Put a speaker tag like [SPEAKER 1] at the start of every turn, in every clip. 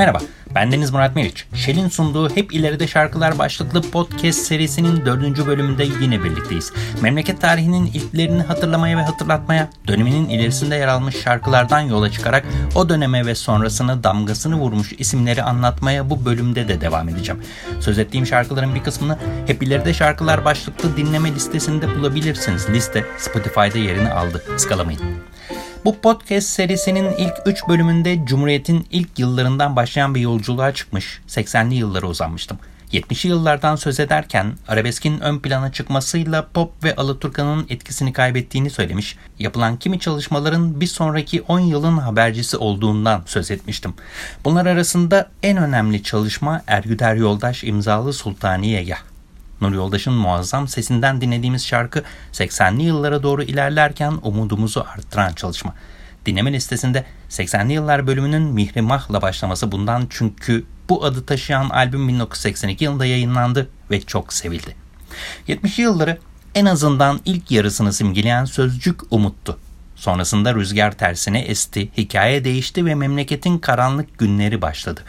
[SPEAKER 1] Merhaba, ben Deniz Murat Meriç. Shell'in sunduğu Hep İleride Şarkılar başlıklı podcast serisinin dördüncü bölümünde yine birlikteyiz. Memleket tarihinin ilklerini hatırlamaya ve hatırlatmaya, döneminin ilerisinde yer almış şarkılardan yola çıkarak o döneme ve sonrasına damgasını vurmuş isimleri anlatmaya bu bölümde de devam edeceğim. Söz ettiğim şarkıların bir kısmını Hep İleride Şarkılar başlıklı dinleme listesinde bulabilirsiniz. Liste Spotify'da yerini aldı. Iskalamayın. Bu podcast serisinin ilk 3 bölümünde Cumhuriyet'in ilk yıllarından başlayan bir yolculuğa çıkmış, 80'li yıllara uzanmıştım. 70'li yıllardan söz ederken arabeskin ön plana çıkmasıyla pop ve alaturkanın etkisini kaybettiğini söylemiş, yapılan kimi çalışmaların bir sonraki 10 yılın habercisi olduğundan söz etmiştim. Bunlar arasında en önemli çalışma Ergüder Yoldaş imzalı Sultaniye Yah. Nur Yoldaş'ın muazzam sesinden dinlediğimiz şarkı 80'li yıllara doğru ilerlerken umudumuzu arttıran çalışma. Dinleme listesinde 80'li yıllar bölümünün Mihrimah'la başlaması bundan çünkü bu adı taşıyan albüm 1982 yılında yayınlandı ve çok sevildi. 70'li yılları en azından ilk yarısını simgeleyen sözcük umuttu. Sonrasında rüzgar tersine esti, hikaye değişti ve memleketin karanlık günleri başladı.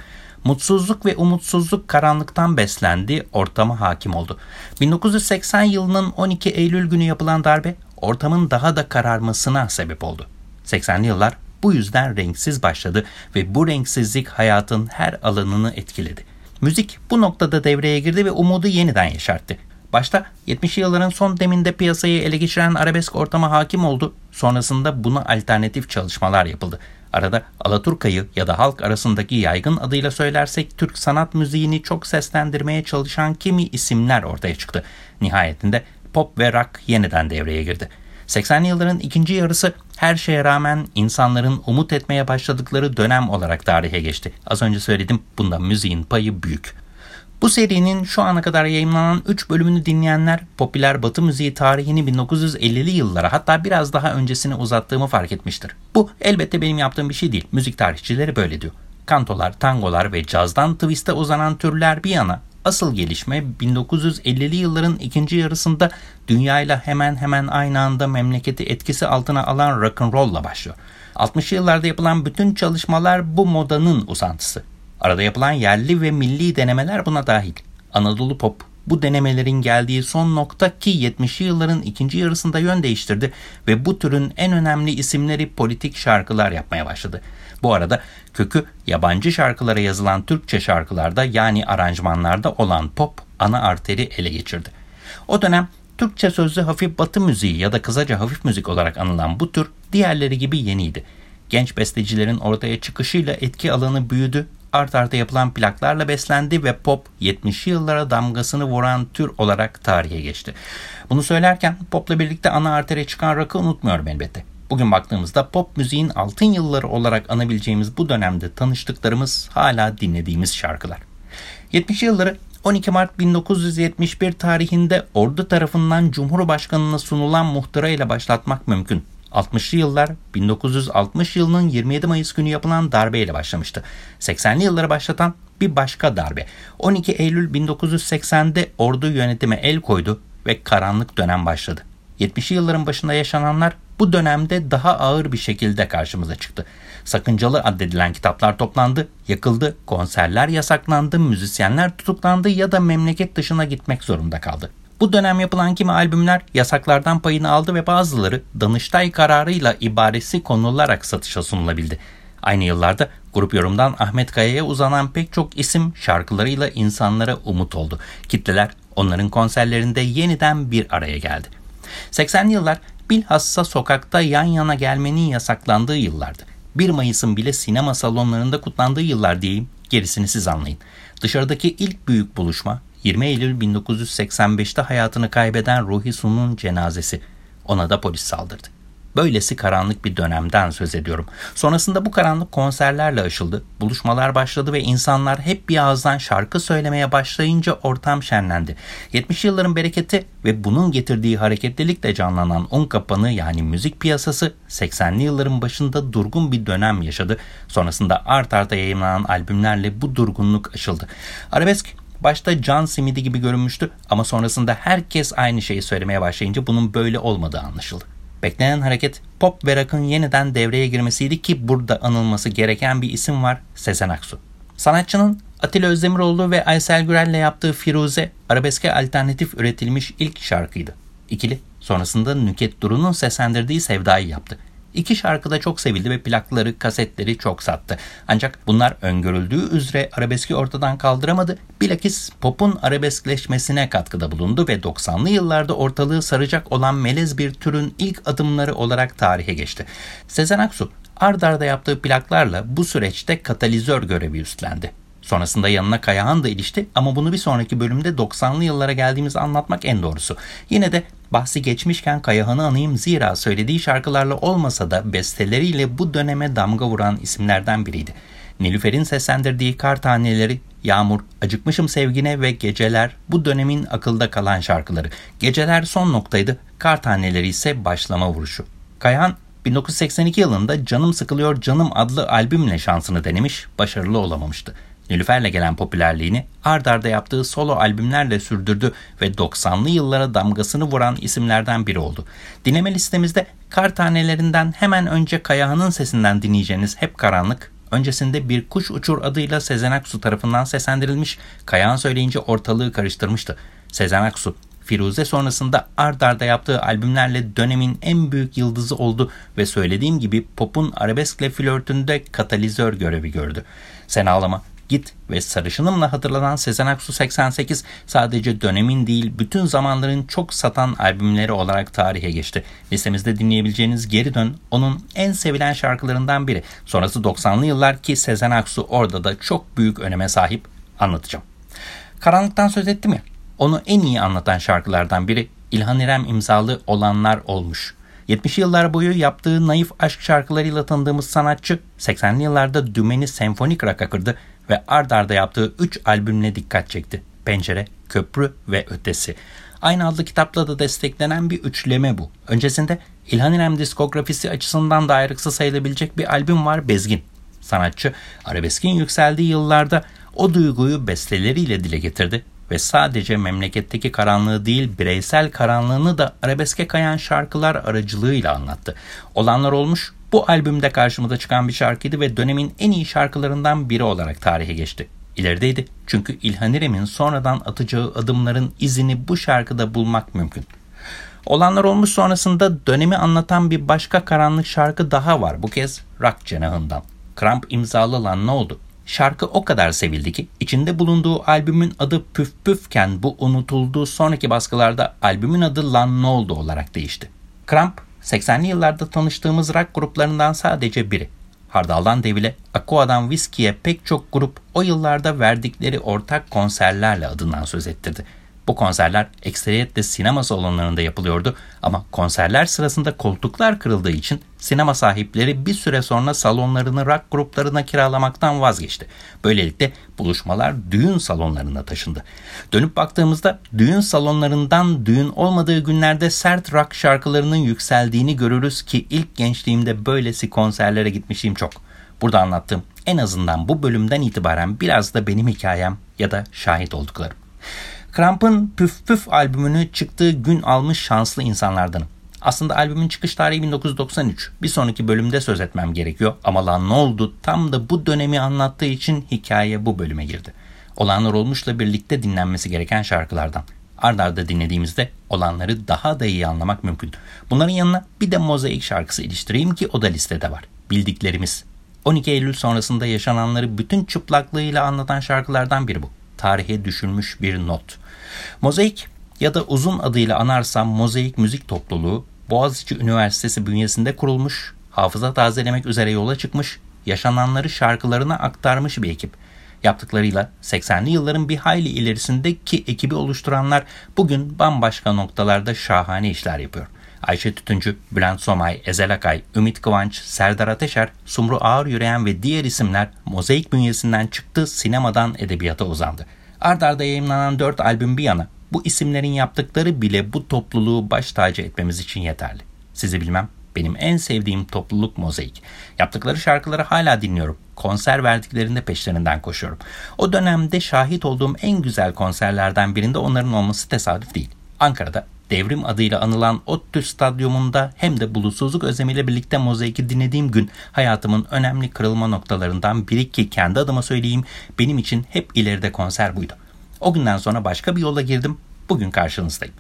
[SPEAKER 1] Mutsuzluk ve umutsuzluk karanlıktan beslendi, ortama hakim oldu. 1980 yılının 12 Eylül günü yapılan darbe ortamın daha da kararmasına sebep oldu. 80'li yıllar bu yüzden renksiz başladı ve bu renksizlik hayatın her alanını etkiledi. Müzik bu noktada devreye girdi ve umudu yeniden yaşarttı. Başta 70'li yılların son deminde piyasayı ele geçiren arabesk ortama hakim oldu. Sonrasında buna alternatif çalışmalar yapıldı. Arada Alaturka'yı ya da halk arasındaki yaygın adıyla söylersek Türk sanat müziğini çok seslendirmeye çalışan kimi isimler ortaya çıktı. Nihayetinde pop ve rock yeniden devreye girdi. 80'li yılların ikinci yarısı her şeye rağmen insanların umut etmeye başladıkları dönem olarak tarihe geçti. Az önce söyledim bunda müziğin payı büyük. Bu serinin şu ana kadar yayınlanan 3 bölümünü dinleyenler popüler batı müziği tarihini 1950'li yıllara hatta biraz daha öncesine uzattığımı fark etmiştir. Bu elbette benim yaptığım bir şey değil. Müzik tarihçileri böyle diyor. Kantolar, tangolar ve cazdan twist'e uzanan türler bir yana asıl gelişme 1950'li yılların ikinci yarısında dünyayla hemen hemen aynı anda memleketi etkisi altına alan rock and roll'la başlıyor. 60'lı yıllarda yapılan bütün çalışmalar bu modanın uzantısı. Arada yapılan yerli ve milli denemeler buna dahil. Anadolu Pop bu denemelerin geldiği son nokta ki 70'li yılların ikinci yarısında yön değiştirdi ve bu türün en önemli isimleri politik şarkılar yapmaya başladı. Bu arada kökü yabancı şarkılara yazılan Türkçe şarkılarda yani aranjmanlarda olan pop ana arteri ele geçirdi. O dönem Türkçe sözlü hafif batı müziği ya da kısaca hafif müzik olarak anılan bu tür diğerleri gibi yeniydi. Genç bestecilerin ortaya çıkışıyla etki alanı büyüdü art arda yapılan plaklarla beslendi ve pop 70'li yıllara damgasını vuran tür olarak tarihe geçti. Bunu söylerken popla birlikte ana artere çıkan rock'ı unutmuyorum elbette. Bugün baktığımızda pop müziğin altın yılları olarak anabileceğimiz bu dönemde tanıştıklarımız hala dinlediğimiz şarkılar. 70 yılları 12 Mart 1971 tarihinde ordu tarafından Cumhurbaşkanı'na sunulan muhtıra ile başlatmak mümkün. 60'lı yıllar 1960 yılının 27 Mayıs günü yapılan darbeyle başlamıştı. 80'li yılları başlatan bir başka darbe. 12 Eylül 1980'de ordu yönetime el koydu ve karanlık dönem başladı. 70'li yılların başında yaşananlar bu dönemde daha ağır bir şekilde karşımıza çıktı. Sakıncalı addedilen kitaplar toplandı, yakıldı, konserler yasaklandı, müzisyenler tutuklandı ya da memleket dışına gitmek zorunda kaldı. Bu dönem yapılan kimi albümler yasaklardan payını aldı ve bazıları Danıştay kararıyla ibaresi konularak satışa sunulabildi. Aynı yıllarda grup yorumdan Ahmet Kaya'ya uzanan pek çok isim şarkılarıyla insanlara umut oldu. Kitleler onların konserlerinde yeniden bir araya geldi. 80'li yıllar bilhassa sokakta yan yana gelmenin yasaklandığı yıllardı. 1 Mayıs'ın bile sinema salonlarında kutlandığı yıllar diyeyim, gerisini siz anlayın. Dışarıdaki ilk büyük buluşma 20 Eylül 1985'te hayatını kaybeden Ruhi Sun'un cenazesi. Ona da polis saldırdı. Böylesi karanlık bir dönemden söz ediyorum. Sonrasında bu karanlık konserlerle aşıldı. Buluşmalar başladı ve insanlar hep bir ağızdan şarkı söylemeye başlayınca ortam şenlendi. 70 yılların bereketi ve bunun getirdiği hareketlilikle canlanan un kapanı yani müzik piyasası 80'li yılların başında durgun bir dönem yaşadı. Sonrasında art arda yayınlanan albümlerle bu durgunluk aşıldı. Arabesk Başta John Smith'i gibi görünmüştü ama sonrasında herkes aynı şeyi söylemeye başlayınca bunun böyle olmadığı anlaşıldı. Beklenen hareket pop ve rock'ın yeniden devreye girmesiydi ki burada anılması gereken bir isim var Sezen Aksu. Sanatçının Atilla Özdemiroğlu ve Aysel Gürel'le yaptığı Firuze, arabeske alternatif üretilmiş ilk şarkıydı. İkili, sonrasında Nüket Duru'nun seslendirdiği Sevda'yı yaptı. İki şarkı da çok sevildi ve plakları, kasetleri çok sattı. Ancak bunlar öngörüldüğü üzere arabeski ortadan kaldıramadı. Bilakis popun arabeskleşmesine katkıda bulundu ve 90'lı yıllarda ortalığı saracak olan melez bir türün ilk adımları olarak tarihe geçti. Sezen Aksu ard arda yaptığı plaklarla bu süreçte katalizör görevi üstlendi. Sonrasında yanına Kayahan da ilişti ama bunu bir sonraki bölümde 90'lı yıllara geldiğimizi anlatmak en doğrusu. Yine de bahsi geçmişken Kayahan'ı anayım zira söylediği şarkılarla olmasa da besteleriyle bu döneme damga vuran isimlerden biriydi. Nilüfer'in seslendirdiği Kar Taneleri, Yağmur, Acıkmışım Sevgine ve Geceler bu dönemin akılda kalan şarkıları. Geceler son noktaydı, Kar Taneleri ise başlama vuruşu. Kayahan 1982 yılında Canım Sıkılıyor Canım adlı albümle şansını denemiş, başarılı olamamıştı. Nilüfer'le gelen popülerliğini ard arda yaptığı solo albümlerle sürdürdü ve 90'lı yıllara damgasını vuran isimlerden biri oldu. Dinleme listemizde kar tanelerinden hemen önce Kayahan'ın sesinden dinleyeceğiniz Hep Karanlık, öncesinde Bir Kuş Uçur adıyla Sezen Aksu tarafından seslendirilmiş, Kayahan söyleyince ortalığı karıştırmıştı. Sezen Aksu, Firuze sonrasında ard arda yaptığı albümlerle dönemin en büyük yıldızı oldu ve söylediğim gibi popun arabeskle flörtünde katalizör görevi gördü. Sen ağlama, Git ve Sarışınımla hatırlanan Sezen Aksu 88 sadece dönemin değil bütün zamanların çok satan albümleri olarak tarihe geçti. Listemizde dinleyebileceğiniz Geri Dön onun en sevilen şarkılarından biri. Sonrası 90'lı yıllar ki Sezen Aksu orada da çok büyük öneme sahip anlatacağım. Karanlıktan söz ettim ya. Onu en iyi anlatan şarkılardan biri İlhan İrem imzalı olanlar olmuş. 70 yıllar boyu yaptığı naif aşk şarkılarıyla tanıdığımız sanatçı 80'li yıllarda dümeni senfonik rock'a kırdı ve ard arda yaptığı 3 albümle dikkat çekti. Pencere, Köprü ve Ötesi. Aynı adlı kitapla da desteklenen bir üçleme bu. Öncesinde İlhan İrem diskografisi açısından da ayrıksı sayılabilecek bir albüm var Bezgin. Sanatçı arabeskin yükseldiği yıllarda o duyguyu besteleriyle dile getirdi ve sadece memleketteki karanlığı değil bireysel karanlığını da arabeske kayan şarkılar aracılığıyla anlattı. Olanlar olmuş bu albümde karşımıza çıkan bir şarkıydı ve dönemin en iyi şarkılarından biri olarak tarihe geçti. İlerideydi çünkü İlhan İrem'in sonradan atacağı adımların izini bu şarkıda bulmak mümkün. Olanlar olmuş sonrasında dönemi anlatan bir başka karanlık şarkı daha var. Bu kez rock cenahından. Kramp imzalı lan ne oldu? Şarkı o kadar sevildi ki içinde bulunduğu albümün adı Püf Püfken bu unutulduğu sonraki baskılarda albümün adı Lan Ne Oldu olarak değişti. Kramp 80'li yıllarda tanıştığımız rock gruplarından sadece biri. Hardaldan Devile, Aqua'dan Whiskey'e pek çok grup o yıllarda verdikleri ortak konserlerle adından söz ettirdi. Bu konserler ekseriyetle sinema salonlarında yapılıyordu ama konserler sırasında koltuklar kırıldığı için sinema sahipleri bir süre sonra salonlarını rock gruplarına kiralamaktan vazgeçti. Böylelikle buluşmalar düğün salonlarına taşındı. Dönüp baktığımızda düğün salonlarından düğün olmadığı günlerde sert rock şarkılarının yükseldiğini görürüz ki ilk gençliğimde böylesi konserlere gitmişim çok. Burada anlattığım en azından bu bölümden itibaren biraz da benim hikayem ya da şahit olduklarım. Kramp'ın Püf Püf albümünü çıktığı gün almış şanslı insanlardanım. Aslında albümün çıkış tarihi 1993. Bir sonraki bölümde söz etmem gerekiyor ama lan ne oldu tam da bu dönemi anlattığı için hikaye bu bölüme girdi. Olanlar olmuşla birlikte dinlenmesi gereken şarkılardan. Ard arda dinlediğimizde olanları daha da iyi anlamak mümkün. Bunların yanına bir de mozaik şarkısı iliştireyim ki o da listede var. Bildiklerimiz. 12 Eylül sonrasında yaşananları bütün çıplaklığıyla anlatan şarkılardan biri bu. Tarihe düşülmüş bir not. Mozaik ya da uzun adıyla anarsam Mozaik Müzik Topluluğu Boğaziçi Üniversitesi bünyesinde kurulmuş, hafıza tazelemek üzere yola çıkmış, yaşananları şarkılarına aktarmış bir ekip. Yaptıklarıyla 80'li yılların bir hayli ilerisindeki ekibi oluşturanlar bugün bambaşka noktalarda şahane işler yapıyor. Ayşe Tütüncü, Bülent Somay, Ezel Akay, Ümit Kıvanç, Serdar Ateşer, Sumru Ağır Yüreyen ve diğer isimler mozaik bünyesinden çıktı sinemadan edebiyata uzandı. Ard arda yayınlanan 4 albüm bir yana bu isimlerin yaptıkları bile bu topluluğu baş tacı etmemiz için yeterli. Sizi bilmem benim en sevdiğim topluluk Mozaik. Yaptıkları şarkıları hala dinliyorum. Konser verdiklerinde peşlerinden koşuyorum. O dönemde şahit olduğum en güzel konserlerden birinde onların olması tesadüf değil. Ankara'da devrim adıyla anılan ODTÜ stadyumunda hem de bulutsuzluk özlemiyle birlikte mozaiki dinlediğim gün hayatımın önemli kırılma noktalarından biri ki kendi adıma söyleyeyim benim için hep ileride konser buydu. O günden sonra başka bir yola girdim bugün karşınızdayım.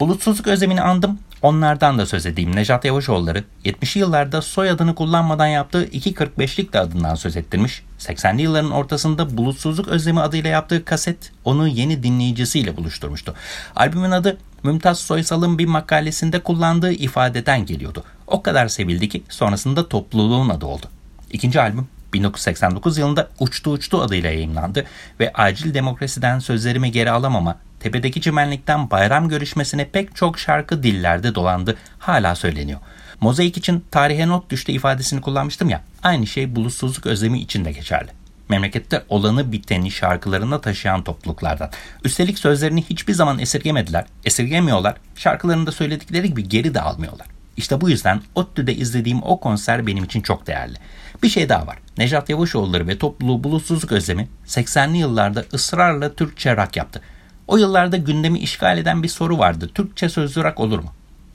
[SPEAKER 1] Bulutsuzluk özlemini andım. Onlardan da söz edeyim. Nejat Yavaşoğulları 70'li yıllarda soyadını kullanmadan yaptığı 2.45'lik de adından söz ettirmiş. 80'li yılların ortasında Bulutsuzluk Özlemi adıyla yaptığı kaset onu yeni dinleyicisiyle buluşturmuştu. Albümün adı Mümtaz Soysal'ın bir makalesinde kullandığı ifadeden geliyordu. O kadar sevildi ki sonrasında topluluğun adı oldu. İkinci albüm 1989 yılında Uçtu Uçtu adıyla yayınlandı ve acil demokrasiden sözlerimi geri alamama, tepedeki çimenlikten bayram görüşmesine pek çok şarkı dillerde dolandı, hala söyleniyor. Mozaik için tarihe not düştü ifadesini kullanmıştım ya, aynı şey bulutsuzluk özlemi için de geçerli. Memlekette olanı biteni şarkılarına taşıyan topluluklardan. Üstelik sözlerini hiçbir zaman esirgemediler, esirgemiyorlar, şarkılarında söyledikleri gibi geri de almıyorlar. İşte bu yüzden ODTÜ'de izlediğim o konser benim için çok değerli. Bir şey daha var. Nejat Yavaşoğulları ve topluluğu Bulutsuzluk Özlemi 80'li yıllarda ısrarla Türkçe rock yaptı. O yıllarda gündemi işgal eden bir soru vardı. Türkçe sözlü rock olur mu?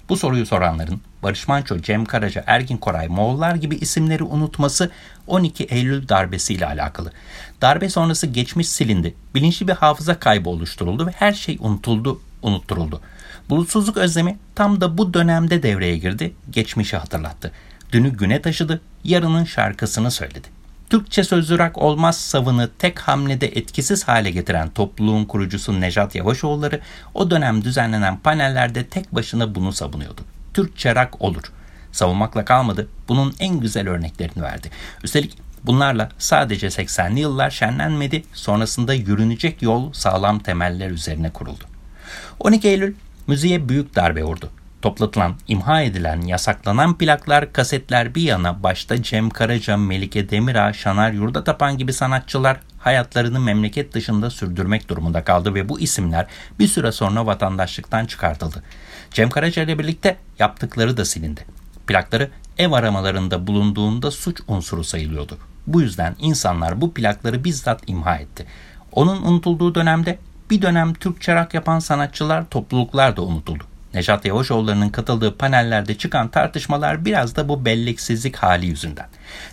[SPEAKER 1] Bu soruyu soranların Barış Manço, Cem Karaca, Ergin Koray, Moğollar gibi isimleri unutması 12 Eylül darbesiyle alakalı. Darbe sonrası geçmiş silindi. Bilinçli bir hafıza kaybı oluşturuldu ve her şey unutuldu, unutturuldu. Bulutsuzluk özlemi tam da bu dönemde devreye girdi, geçmişi hatırlattı. Dünü güne taşıdı, yarının şarkısını söyledi. Türkçe sözlü rock olmaz savını tek hamlede etkisiz hale getiren topluluğun kurucusu Nejat Yavaşoğulları o dönem düzenlenen panellerde tek başına bunu savunuyordu. Türkçe rock olur. Savunmakla kalmadı, bunun en güzel örneklerini verdi. Üstelik bunlarla sadece 80'li yıllar şenlenmedi, sonrasında yürünecek yol sağlam temeller üzerine kuruldu. 12 Eylül müziğe büyük darbe vurdu. Toplatılan, imha edilen, yasaklanan plaklar, kasetler bir yana başta Cem Karaca, Melike Demirağ, Şanar Yurdatapan gibi sanatçılar hayatlarını memleket dışında sürdürmek durumunda kaldı ve bu isimler bir süre sonra vatandaşlıktan çıkartıldı. Cem Karaca ile birlikte yaptıkları da silindi. Plakları ev aramalarında bulunduğunda suç unsuru sayılıyordu. Bu yüzden insanlar bu plakları bizzat imha etti. Onun unutulduğu dönemde bir dönem Türkçe rock yapan sanatçılar, topluluklar da unutuldu. Nejat Yavaşoğulları'nın katıldığı panellerde çıkan tartışmalar biraz da bu belleksizlik hali yüzünden.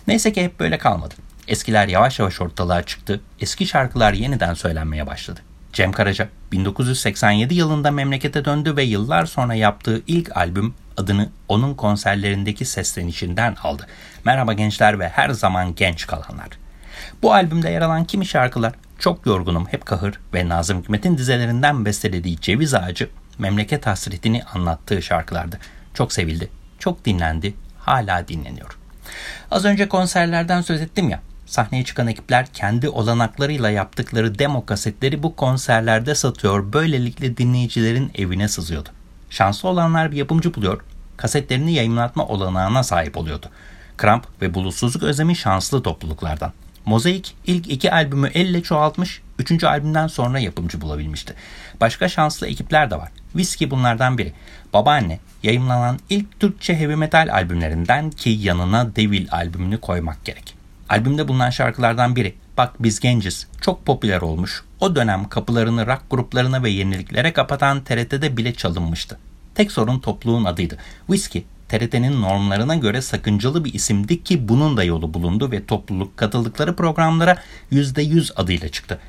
[SPEAKER 1] Neyse ki hep böyle kalmadı. Eskiler yavaş yavaş ortalığa çıktı, eski şarkılar yeniden söylenmeye başladı. Cem Karaca 1987 yılında memlekete döndü ve yıllar sonra yaptığı ilk albüm adını onun konserlerindeki seslenişinden aldı. Merhaba gençler ve her zaman genç kalanlar. Bu albümde yer alan kimi şarkılar Çok Yorgunum Hep Kahır ve Nazım Hikmet'in dizelerinden bestelediği Ceviz Ağacı memleket hasretini anlattığı şarkılardı. Çok sevildi, çok dinlendi, hala dinleniyor. Az önce konserlerden söz ettim ya, sahneye çıkan ekipler kendi olanaklarıyla yaptıkları demo kasetleri bu konserlerde satıyor, böylelikle dinleyicilerin evine sızıyordu. Şanslı olanlar bir yapımcı buluyor, kasetlerini yayınlatma olanağına sahip oluyordu. Kramp ve Bulutsuzluk Özlemi şanslı topluluklardan. Mozaik ilk iki albümü elle çoğaltmış, üçüncü albümden sonra yapımcı bulabilmişti. Başka şanslı ekipler de var. Whiskey bunlardan biri. Babaanne yayınlanan ilk Türkçe heavy metal albümlerinden ki yanına Devil albümünü koymak gerek. Albümde bulunan şarkılardan biri Bak Biz Genciz çok popüler olmuş. O dönem kapılarını rock gruplarına ve yeniliklere kapatan TRT'de bile çalınmıştı. Tek sorun topluluğun adıydı. Whiskey TRT'nin normlarına göre sakıncalı bir isimdi ki bunun da yolu bulundu ve topluluk katıldıkları programlara %100 adıyla çıktı.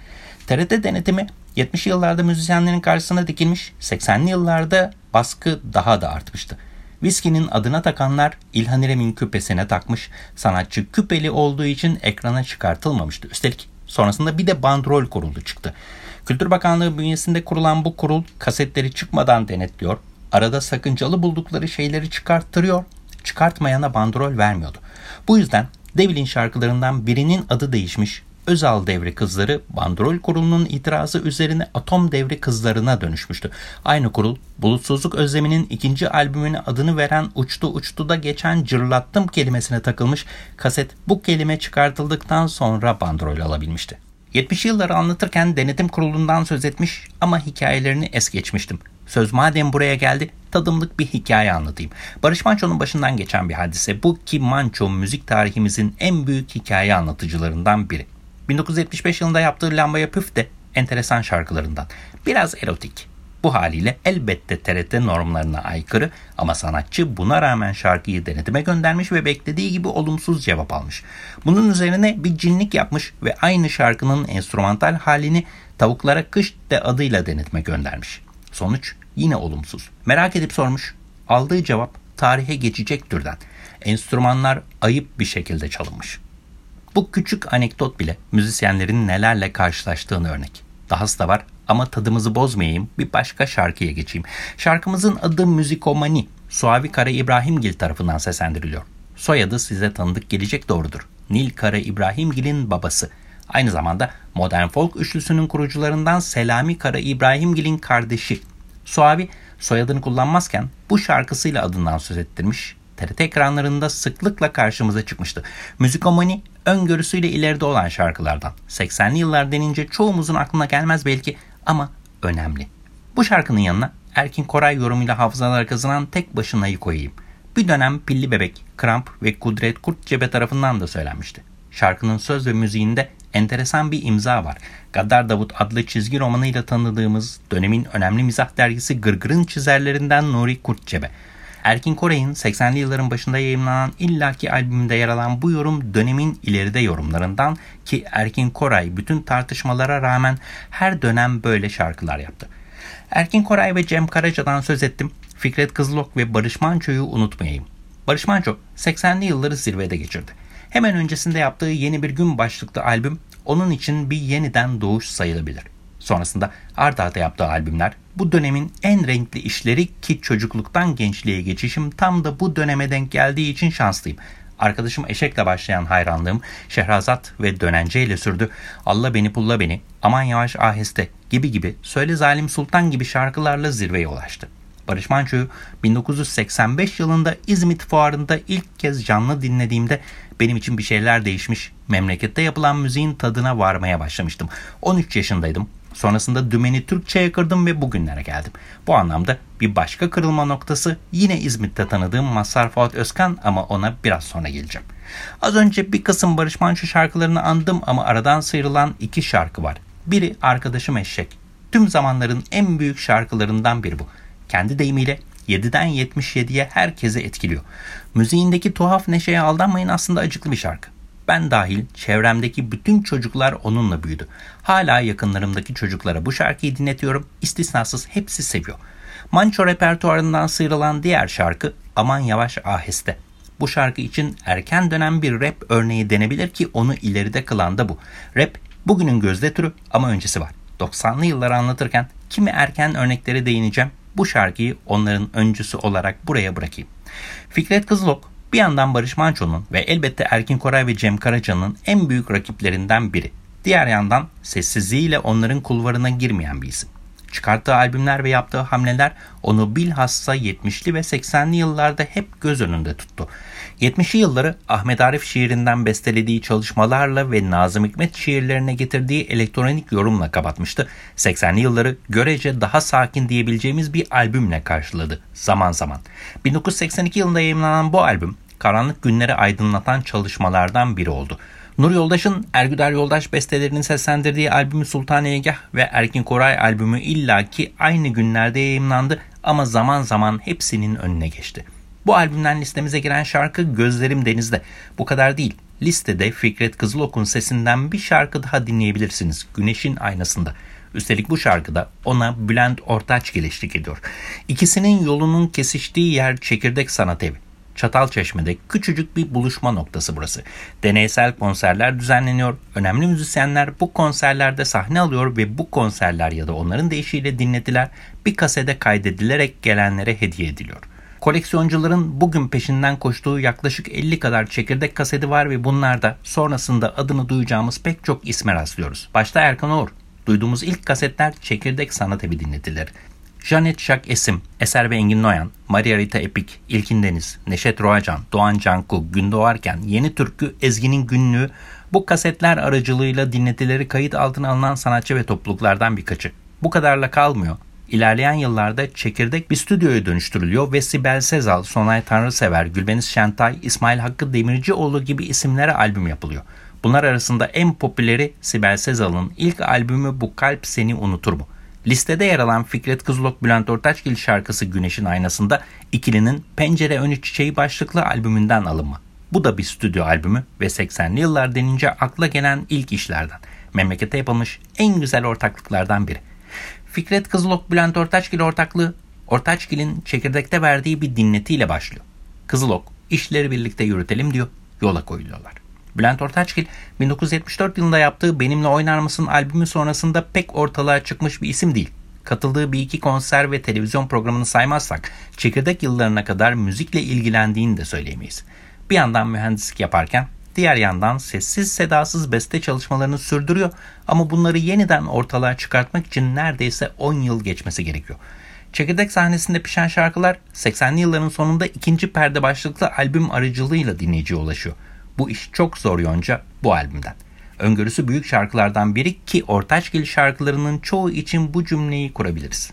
[SPEAKER 1] TRT denetimi 70 yıllarda müzisyenlerin karşısına dikilmiş, 80'li yıllarda baskı daha da artmıştı. Viskinin adına takanlar İlhan İrem'in küpesine takmış, sanatçı küpeli olduğu için ekrana çıkartılmamıştı. Üstelik sonrasında bir de bandrol kurulu çıktı. Kültür Bakanlığı bünyesinde kurulan bu kurul kasetleri çıkmadan denetliyor, arada sakıncalı buldukları şeyleri çıkarttırıyor, çıkartmayana bandrol vermiyordu. Bu yüzden Devil'in şarkılarından birinin adı değişmiş, Özal devri kızları bandrol kurulunun itirazı üzerine atom devri kızlarına dönüşmüştü. Aynı kurul bulutsuzluk özleminin ikinci albümüne adını veren uçtu uçtu da geçen cırlattım kelimesine takılmış kaset bu kelime çıkartıldıktan sonra bandrol alabilmişti. 70 yılları anlatırken denetim kurulundan söz etmiş ama hikayelerini es geçmiştim. Söz madem buraya geldi tadımlık bir hikaye anlatayım. Barış Manço'nun başından geçen bir hadise bu ki Manço müzik tarihimizin en büyük hikaye anlatıcılarından biri. 1975 yılında yaptığı Lambaya Püf de enteresan şarkılarından. Biraz erotik, Bu haliyle elbette TRT normlarına aykırı ama sanatçı buna rağmen şarkıyı denetime göndermiş ve beklediği gibi olumsuz cevap almış. Bunun üzerine bir cinlik yapmış ve aynı şarkının enstrümantal halini Tavuklara Kış de adıyla denetime göndermiş. Sonuç yine olumsuz. Merak edip sormuş. Aldığı cevap tarihe geçecek türden. Enstrümanlar ayıp bir şekilde çalınmış. Bu küçük anekdot bile müzisyenlerin nelerle karşılaştığını örnek. Dahası da var ama tadımızı bozmayayım bir başka şarkıya geçeyim. Şarkımızın adı Müzikomani. Suavi Kara İbrahimgil tarafından seslendiriliyor. Soyadı size tanıdık gelecek doğrudur. Nil Kara İbrahimgil'in babası. Aynı zamanda modern folk üçlüsünün kurucularından Selami Kara İbrahimgil'in kardeşi. Suavi soyadını kullanmazken bu şarkısıyla adından söz ettirmiş. TRT ekranlarında sıklıkla karşımıza çıkmıştı. Müzikomani öngörüsüyle ileride olan şarkılardan. 80'li yıllar denince çoğumuzun aklına gelmez belki ama önemli. Bu şarkının yanına Erkin Koray yorumuyla hafızalara kazınan tek başınayı koyayım. Bir dönem Pilli Bebek, Kramp ve Kudret Kurtcebe tarafından da söylenmişti. Şarkının söz ve müziğinde enteresan bir imza var. Gaddar Davut adlı çizgi romanıyla tanıdığımız dönemin önemli mizah dergisi Gırgır'ın çizerlerinden Nuri Kurtçebe. Erkin Koray'ın 80'li yılların başında yayınlanan illaki albümünde yer alan bu yorum dönemin ileride yorumlarından ki Erkin Koray bütün tartışmalara rağmen her dönem böyle şarkılar yaptı. Erkin Koray ve Cem Karaca'dan söz ettim. Fikret Kızılok ve Barış Manço'yu unutmayayım. Barış Manço 80'li yılları zirvede geçirdi. Hemen öncesinde yaptığı Yeni Bir Gün başlıklı albüm onun için bir yeniden doğuş sayılabilir. Sonrasında art arda yaptığı albümler bu dönemin en renkli işleri ki çocukluktan gençliğe geçişim tam da bu döneme denk geldiği için şanslıyım. Arkadaşım Eşek'le başlayan hayranlığım Şehrazat ve Dönence ile sürdü. Allah beni pulla beni, aman yavaş aheste gibi gibi Söyle Zalim Sultan gibi şarkılarla zirveye ulaştı. Barış Manço'yu 1985 yılında İzmit Fuarı'nda ilk kez canlı dinlediğimde benim için bir şeyler değişmiş. Memlekette yapılan müziğin tadına varmaya başlamıştım. 13 yaşındaydım. Sonrasında dümeni Türkçe'ye kırdım ve bugünlere geldim. Bu anlamda bir başka kırılma noktası yine İzmit'te tanıdığım Mazhar Fuat Özkan ama ona biraz sonra geleceğim. Az önce bir kısım Barış Manço şarkılarını andım ama aradan sıyrılan iki şarkı var. Biri Arkadaşım Eşek. Tüm zamanların en büyük şarkılarından biri bu. Kendi deyimiyle 7'den 77'ye herkese etkiliyor. Müziğindeki tuhaf neşeye aldanmayın aslında acıklı bir şarkı. Ben dahil çevremdeki bütün çocuklar onunla büyüdü. Hala yakınlarımdaki çocuklara bu şarkıyı dinletiyorum. İstisnasız hepsi seviyor. Manço repertuarından sıyrılan diğer şarkı Aman Yavaş Aheste. Bu şarkı için erken dönem bir rap örneği denebilir ki onu ileride kılan da bu. Rap bugünün gözde türü ama öncesi var. 90'lı yılları anlatırken kimi erken örneklere değineceğim. Bu şarkıyı onların öncüsü olarak buraya bırakayım. Fikret Kızılok bir yandan Barış Manço'nun ve elbette Erkin Koray ve Cem Karaca'nın en büyük rakiplerinden biri. Diğer yandan sessizliğiyle onların kulvarına girmeyen bir isim. Çıkarttığı albümler ve yaptığı hamleler onu bilhassa 70'li ve 80'li yıllarda hep göz önünde tuttu. 70'li yılları Ahmet Arif şiirinden bestelediği çalışmalarla ve Nazım Hikmet şiirlerine getirdiği elektronik yorumla kapatmıştı. 80'li yılları görece daha sakin diyebileceğimiz bir albümle karşıladı zaman zaman. 1982 yılında yayınlanan bu albüm karanlık günleri aydınlatan çalışmalardan biri oldu. Nur Yoldaş'ın Ergüder Yoldaş bestelerini seslendirdiği albümü Sultaniyegah ve Erkin Koray albümü illaki aynı günlerde yayınlandı ama zaman zaman hepsinin önüne geçti. Bu albümden listemize giren şarkı Gözlerim Denizde. Bu kadar değil. Listede Fikret Kızılok'un sesinden bir şarkı daha dinleyebilirsiniz. Güneşin Aynasında. Üstelik bu şarkıda ona Bülent Ortaç geliştik ediyor. İkisinin yolunun kesiştiği yer Çekirdek Sanat Evi. Çatalçeşme'de küçücük bir buluşma noktası burası. Deneysel konserler düzenleniyor. Önemli müzisyenler bu konserlerde sahne alıyor ve bu konserler ya da onların deyişiyle dinletiler bir kasede kaydedilerek gelenlere hediye ediliyor. Koleksiyoncuların bugün peşinden koştuğu yaklaşık 50 kadar çekirdek kaseti var ve bunlarda sonrasında adını duyacağımız pek çok isme rastlıyoruz. Başta Erkan Oğur. Duyduğumuz ilk kasetler çekirdek sanat evi dinletilir. Janet Şak Esim, Eser ve Engin Noyan, Maria Rita Epik, İlkin Deniz, Neşet Roacan, Doğan Canku, Gün Doğarken, Yeni Türkü, Ezgi'nin Günlüğü bu kasetler aracılığıyla dinletileri kayıt altına alınan sanatçı ve topluluklardan birkaçı. Bu kadarla kalmıyor. İlerleyen yıllarda çekirdek bir stüdyoya dönüştürülüyor ve Sibel Sezal, Sonay Tanrısever, Gülbeniz Şentay, İsmail Hakkı Demircioğlu gibi isimlere albüm yapılıyor. Bunlar arasında en popüleri Sibel Sezal'ın ilk albümü Bu Kalp Seni Unutur mu? Listede yer alan Fikret Kızılok Bülent Ortaçgil şarkısı Güneşin Aynası'nda ikilinin Pencere Önü Çiçeği başlıklı albümünden alınma. Bu da bir stüdyo albümü ve 80'li yıllar denince akla gelen ilk işlerden. Memlekete yapılmış en güzel ortaklıklardan biri. Fikret Kızılok Bülent Ortaçgil ortaklığı Ortaçgil'in çekirdekte verdiği bir dinletiyle başlıyor. Kızılok işleri birlikte yürütelim diyor. Yola koyuluyorlar. Bülent Ortaçgil 1974 yılında yaptığı Benimle Oynar Mısın albümü sonrasında pek ortalığa çıkmış bir isim değil. Katıldığı bir iki konser ve televizyon programını saymazsak çekirdek yıllarına kadar müzikle ilgilendiğini de söyleyemeyiz. Bir yandan mühendislik yaparken diğer yandan sessiz sedasız beste çalışmalarını sürdürüyor ama bunları yeniden ortalığa çıkartmak için neredeyse 10 yıl geçmesi gerekiyor. Çekirdek sahnesinde pişen şarkılar 80'li yılların sonunda ikinci perde başlıklı albüm aracılığıyla dinleyiciye ulaşıyor. Bu iş çok zor yonca bu albümden. Öngörüsü büyük şarkılardan biri ki Ortaçgil şarkılarının çoğu için bu cümleyi kurabiliriz.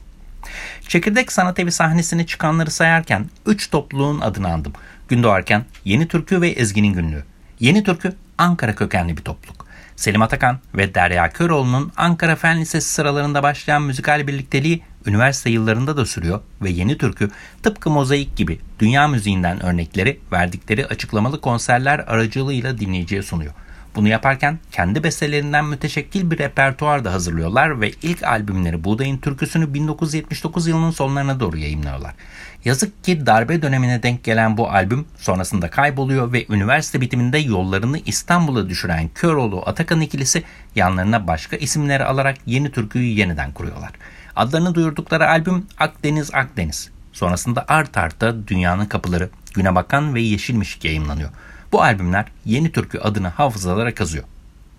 [SPEAKER 1] Çekirdek Sanat Evi sahnesine çıkanları sayarken 3 topluluğun adını andım. Gün doğarken Yeni Türkü ve Ezgi'nin Günlüğü. Yeni Türkü Ankara kökenli bir topluluk. Selim Atakan ve Derya Köroğlu'nun Ankara Fen Lisesi sıralarında başlayan müzikal birlikteliği üniversite yıllarında da sürüyor ve Yeni Türkü tıpkı mozaik gibi dünya müziğinden örnekleri verdikleri açıklamalı konserler aracılığıyla dinleyiciye sunuyor. Bunu yaparken kendi bestelerinden müteşekkil bir repertuar da hazırlıyorlar ve ilk albümleri Buğdayın Türküsü'nü 1979 yılının sonlarına doğru yayınlıyorlar. Yazık ki darbe dönemine denk gelen bu albüm sonrasında kayboluyor ve üniversite bitiminde yollarını İstanbul'a düşüren Köroğlu Atakan ikilisi yanlarına başka isimleri alarak yeni türküyü yeniden kuruyorlar. Adlarını duyurdukları albüm Akdeniz Akdeniz. Sonrasında art arta Dünyanın Kapıları, Güne Bakan ve Yeşilmişik yayınlanıyor. Bu albümler Yeni Türkü adını hafızalara kazıyor.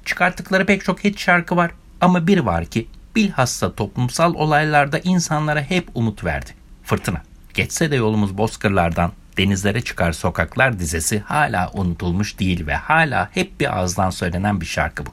[SPEAKER 1] Çıkarttıkları pek çok hit şarkı var ama bir var ki bilhassa toplumsal olaylarda insanlara hep umut verdi. Fırtına. Geçse de yolumuz bozkırlardan, denizlere çıkar sokaklar dizesi hala unutulmuş değil ve hala hep bir ağızdan söylenen bir şarkı bu.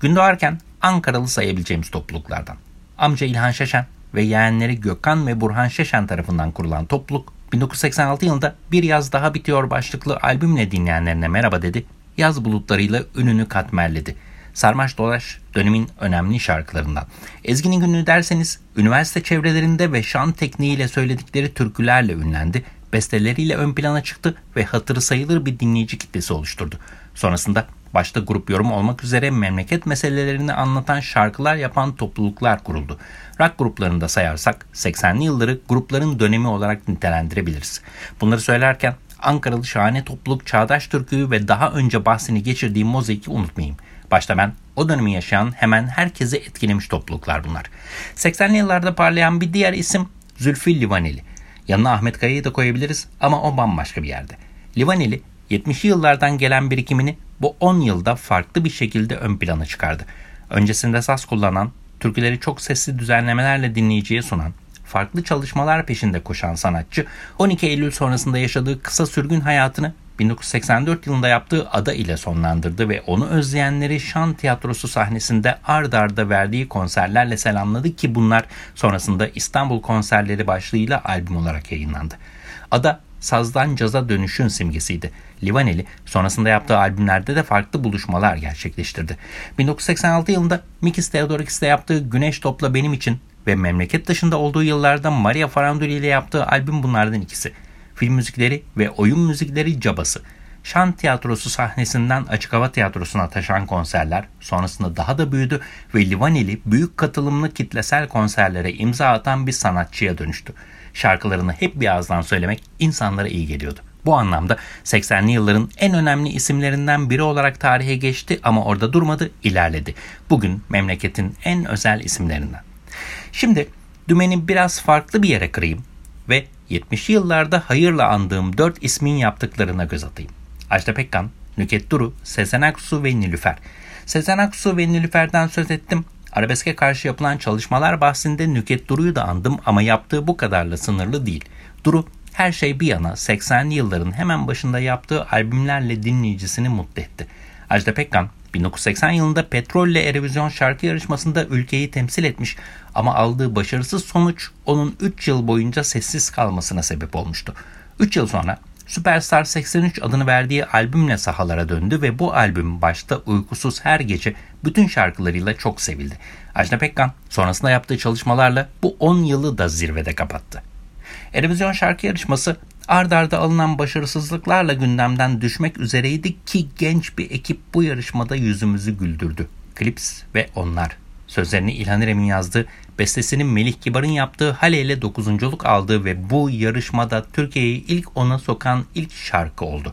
[SPEAKER 1] Gün doğarken Ankaralı sayabileceğimiz topluluklardan. Amca İlhan Şeşen ve yeğenleri Gökhan ve Burhan Şeşen tarafından kurulan topluluk 1986 yılında Bir Yaz Daha Bitiyor başlıklı albümle dinleyenlerine merhaba dedi. Yaz bulutlarıyla ününü katmerledi. Sarmaş Dolaş dönemin önemli şarkılarından. Ezgi'nin günlüğü derseniz üniversite çevrelerinde ve şan tekniğiyle söyledikleri türkülerle ünlendi. Besteleriyle ön plana çıktı ve hatırı sayılır bir dinleyici kitlesi oluşturdu. Sonrasında başta grup yorum olmak üzere memleket meselelerini anlatan şarkılar yapan topluluklar kuruldu. Rock gruplarında sayarsak 80'li yılları grupların dönemi olarak nitelendirebiliriz. Bunları söylerken Ankaralı şahane topluluk Çağdaş Türkü'yü ve daha önce bahsini geçirdiğim Mozaik'i unutmayayım. Başta ben o dönemi yaşayan hemen herkesi etkilemiş topluluklar bunlar. 80'li yıllarda parlayan bir diğer isim Zülfü Livaneli. Yanına Ahmet Kaya'yı da koyabiliriz ama o bambaşka bir yerde. Livaneli 70'li yıllardan gelen birikimini bu 10 yılda farklı bir şekilde ön plana çıkardı. Öncesinde saz kullanan, türküleri çok sesli düzenlemelerle dinleyiciye sunan, farklı çalışmalar peşinde koşan sanatçı 12 Eylül sonrasında yaşadığı kısa sürgün hayatını 1984 yılında yaptığı Ada ile sonlandırdı ve onu özleyenleri Şan Tiyatrosu sahnesinde ard arda verdiği konserlerle selamladı ki bunlar sonrasında İstanbul konserleri başlığıyla albüm olarak yayınlandı. Ada sazdan caza dönüşün simgesiydi. Livaneli sonrasında yaptığı albümlerde de farklı buluşmalar gerçekleştirdi. 1986 yılında Mikis Theodorakis'te yaptığı Güneş Topla Benim için ve memleket dışında olduğu yıllarda Maria Faranduli ile yaptığı albüm bunlardan ikisi. Film müzikleri ve oyun müzikleri cabası. Şan tiyatrosu sahnesinden açık hava tiyatrosuna taşan konserler sonrasında daha da büyüdü ve Livaneli büyük katılımlı kitlesel konserlere imza atan bir sanatçıya dönüştü. Şarkılarını hep bir ağızdan söylemek insanlara iyi geliyordu. Bu anlamda 80'li yılların en önemli isimlerinden biri olarak tarihe geçti ama orada durmadı, ilerledi. Bugün memleketin en özel isimlerinden. Şimdi dümeni biraz farklı bir yere kırayım ve 70'li yıllarda hayırla andığım 4 ismin yaptıklarına göz atayım. Ajda Pekkan, Nüket Duru, Sezen Aksu ve Nilüfer. Sezen Aksu ve Nilüfer'den söz ettim. Arabeske karşı yapılan çalışmalar bahsinde Nüket Duru'yu da andım ama yaptığı bu kadarla sınırlı değil. Duru her şey bir yana 80'li yılların hemen başında yaptığı albümlerle dinleyicisini mutlu etti. Ajda Pekkan 1980 yılında Petrol ile Erevizyon şarkı yarışmasında ülkeyi temsil etmiş ama aldığı başarısız sonuç onun 3 yıl boyunca sessiz kalmasına sebep olmuştu. 3 yıl sonra Superstar 83 adını verdiği albümle sahalara döndü ve bu albüm başta uykusuz her gece bütün şarkılarıyla çok sevildi. Ajda Pekkan sonrasında yaptığı çalışmalarla bu 10 yılı da zirvede kapattı. Erevizyon şarkı yarışması ard arda alınan başarısızlıklarla gündemden düşmek üzereydi ki genç bir ekip bu yarışmada yüzümüzü güldürdü. Clips ve onlar. Sözlerini İlhan İrem'in yazdığı, bestesini Melih Kibar'ın yaptığı Hale ile dokuzunculuk aldığı ve bu yarışmada Türkiye'yi ilk ona sokan ilk şarkı oldu.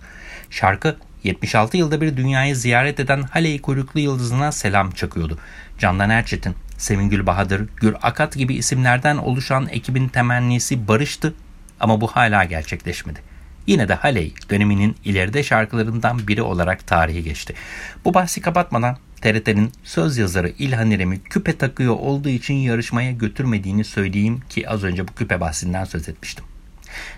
[SPEAKER 1] Şarkı 76 yılda bir dünyayı ziyaret eden Hale'yi kuyruklu yıldızına selam çakıyordu. Candan Erçetin, Sevingül Bahadır, Gür Akat gibi isimlerden oluşan ekibin temennisi barıştı ama bu hala gerçekleşmedi. Yine de Haley döneminin ileride şarkılarından biri olarak tarihi geçti. Bu bahsi kapatmadan TRT'nin söz yazarı İlhan İrem'i küpe takıyor olduğu için yarışmaya götürmediğini söyleyeyim ki az önce bu küpe bahsinden söz etmiştim.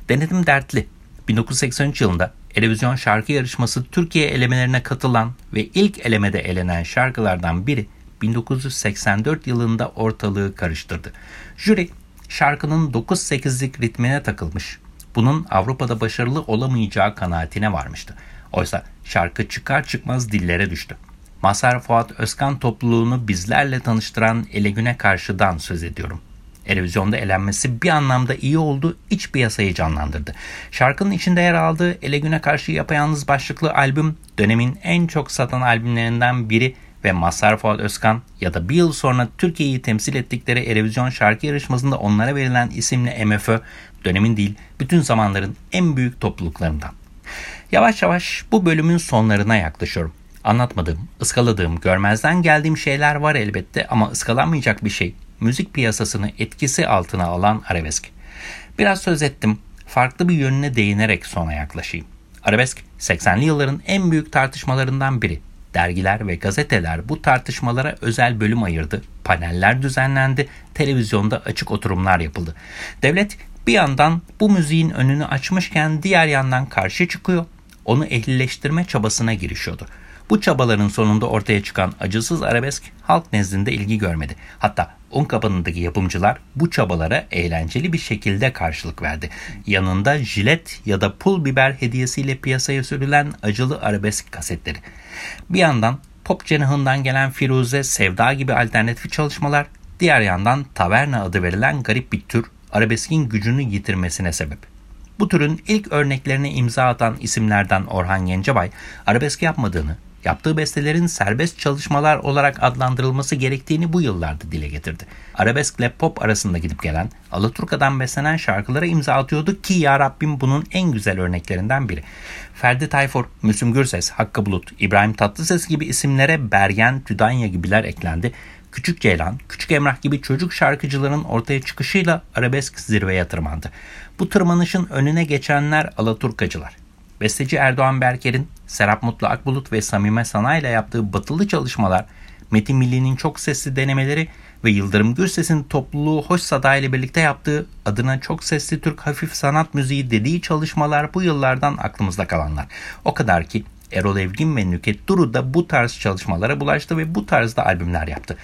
[SPEAKER 1] Denedim dertli. 1983 yılında Erevizyon şarkı yarışması Türkiye elemelerine katılan ve ilk elemede elenen şarkılardan biri 1984 yılında ortalığı karıştırdı. Jüri şarkının 9-8'lik ritmine takılmış. Bunun Avrupa'da başarılı olamayacağı kanaatine varmıştı. Oysa şarkı çıkar çıkmaz dillere düştü. Masar Fuat Özkan topluluğunu bizlerle tanıştıran Ele Güne karşıdan söz ediyorum. Erevizyonda elenmesi bir anlamda iyi oldu, iç piyasayı canlandırdı. Şarkının içinde yer aldığı Ele Güne Karşı Yapayalnız başlıklı albüm dönemin en çok satan albümlerinden biri ve Mazhar Fuat Özkan ya da bir yıl sonra Türkiye'yi temsil ettikleri Erevizyon şarkı yarışmasında onlara verilen isimli MFÖ dönemin değil bütün zamanların en büyük topluluklarından. Yavaş yavaş bu bölümün sonlarına yaklaşıyorum. Anlatmadığım, ıskaladığım, görmezden geldiğim şeyler var elbette ama ıskalanmayacak bir şey. Müzik piyasasını etkisi altına alan arabesk. Biraz söz ettim, farklı bir yönüne değinerek sona yaklaşayım. Arabesk 80'li yılların en büyük tartışmalarından biri. Dergiler ve gazeteler bu tartışmalara özel bölüm ayırdı, paneller düzenlendi, televizyonda açık oturumlar yapıldı. Devlet bir yandan bu müziğin önünü açmışken diğer yandan karşı çıkıyor, onu ehlileştirme çabasına girişiyordu. Bu çabaların sonunda ortaya çıkan acısız arabesk halk nezdinde ilgi görmedi. Hatta un kapanındaki yapımcılar bu çabalara eğlenceli bir şekilde karşılık verdi. Yanında jilet ya da pul biber hediyesiyle piyasaya sürülen acılı arabesk kasetleri. Bir yandan pop cenahından gelen Firuze, Sevda gibi alternatif çalışmalar, diğer yandan taverna adı verilen garip bir tür arabeskin gücünü yitirmesine sebep. Bu türün ilk örneklerine imza atan isimlerden Orhan Gencebay, arabesk yapmadığını, yaptığı bestelerin serbest çalışmalar olarak adlandırılması gerektiğini bu yıllarda dile getirdi. Arabesk ile pop arasında gidip gelen, Alaturka'dan beslenen şarkılara imza atıyordu ki Ya Rabbim bunun en güzel örneklerinden biri. Ferdi Tayfur, Müslüm Gürses, Hakkı Bulut, İbrahim Tatlıses gibi isimlere Bergen, Tüdanya gibiler eklendi. Küçük Ceylan, Küçük Emrah gibi çocuk şarkıcıların ortaya çıkışıyla arabesk zirveye tırmandı. Bu tırmanışın önüne geçenler Alaturkacılar. Besteci Erdoğan Berker'in Serap Mutlu Akbulut ve Samime Sana ile yaptığı batılı çalışmalar, Metin Milli'nin çok sesli denemeleri ve Yıldırım Gürses'in topluluğu Hoş Sada ile birlikte yaptığı adına çok sesli Türk hafif sanat müziği dediği çalışmalar bu yıllardan aklımızda kalanlar. O kadar ki Erol Evgin ve Nüket Duru da bu tarz çalışmalara bulaştı ve bu tarzda albümler yaptı.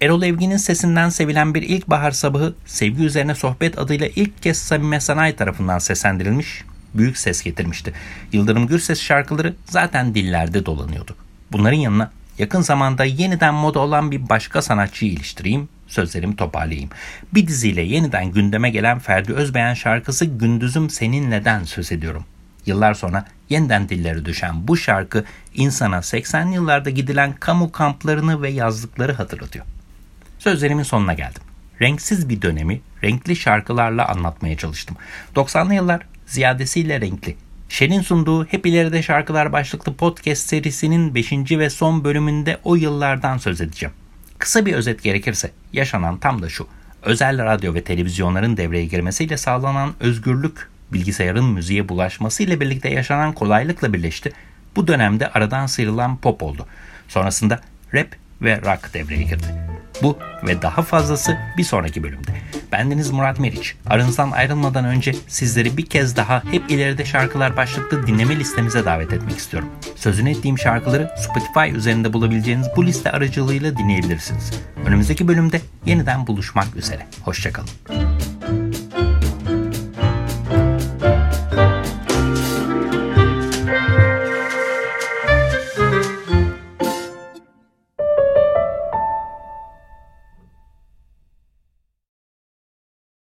[SPEAKER 1] Erol Evgin'in sesinden sevilen bir ilkbahar sabahı sevgi üzerine sohbet adıyla ilk kez Samime Sanayi tarafından seslendirilmiş büyük ses getirmişti. Yıldırım Gürses şarkıları zaten dillerde dolanıyordu. Bunların yanına yakın zamanda yeniden moda olan bir başka sanatçıyı iliştireyim, sözlerimi toparlayayım. Bir diziyle yeniden gündeme gelen Ferdi Özbeğen şarkısı Gündüzüm Seninle'den söz ediyorum. Yıllar sonra yeniden dillere düşen bu şarkı insana 80 yıllarda gidilen kamu kamplarını ve yazlıkları hatırlatıyor. Sözlerimin sonuna geldim. Renksiz bir dönemi renkli şarkılarla anlatmaya çalıştım. 90'lı yıllar ziyadesiyle renkli. Şen'in sunduğu Hep İleride Şarkılar başlıklı podcast serisinin 5. ve son bölümünde o yıllardan söz edeceğim. Kısa bir özet gerekirse yaşanan tam da şu. Özel radyo ve televizyonların devreye girmesiyle sağlanan özgürlük, bilgisayarın müziğe bulaşmasıyla birlikte yaşanan kolaylıkla birleşti. Bu dönemde aradan sıyrılan pop oldu. Sonrasında rap ve rock devreye girdi. Bu ve daha fazlası bir sonraki bölümde. Bendeniz Murat Meriç. Aranızdan ayrılmadan önce sizleri bir kez daha hep ileride şarkılar başlıklı dinleme listemize davet etmek istiyorum. Sözünü ettiğim şarkıları Spotify üzerinde bulabileceğiniz bu liste aracılığıyla dinleyebilirsiniz. Önümüzdeki bölümde yeniden buluşmak üzere. Hoşçakalın.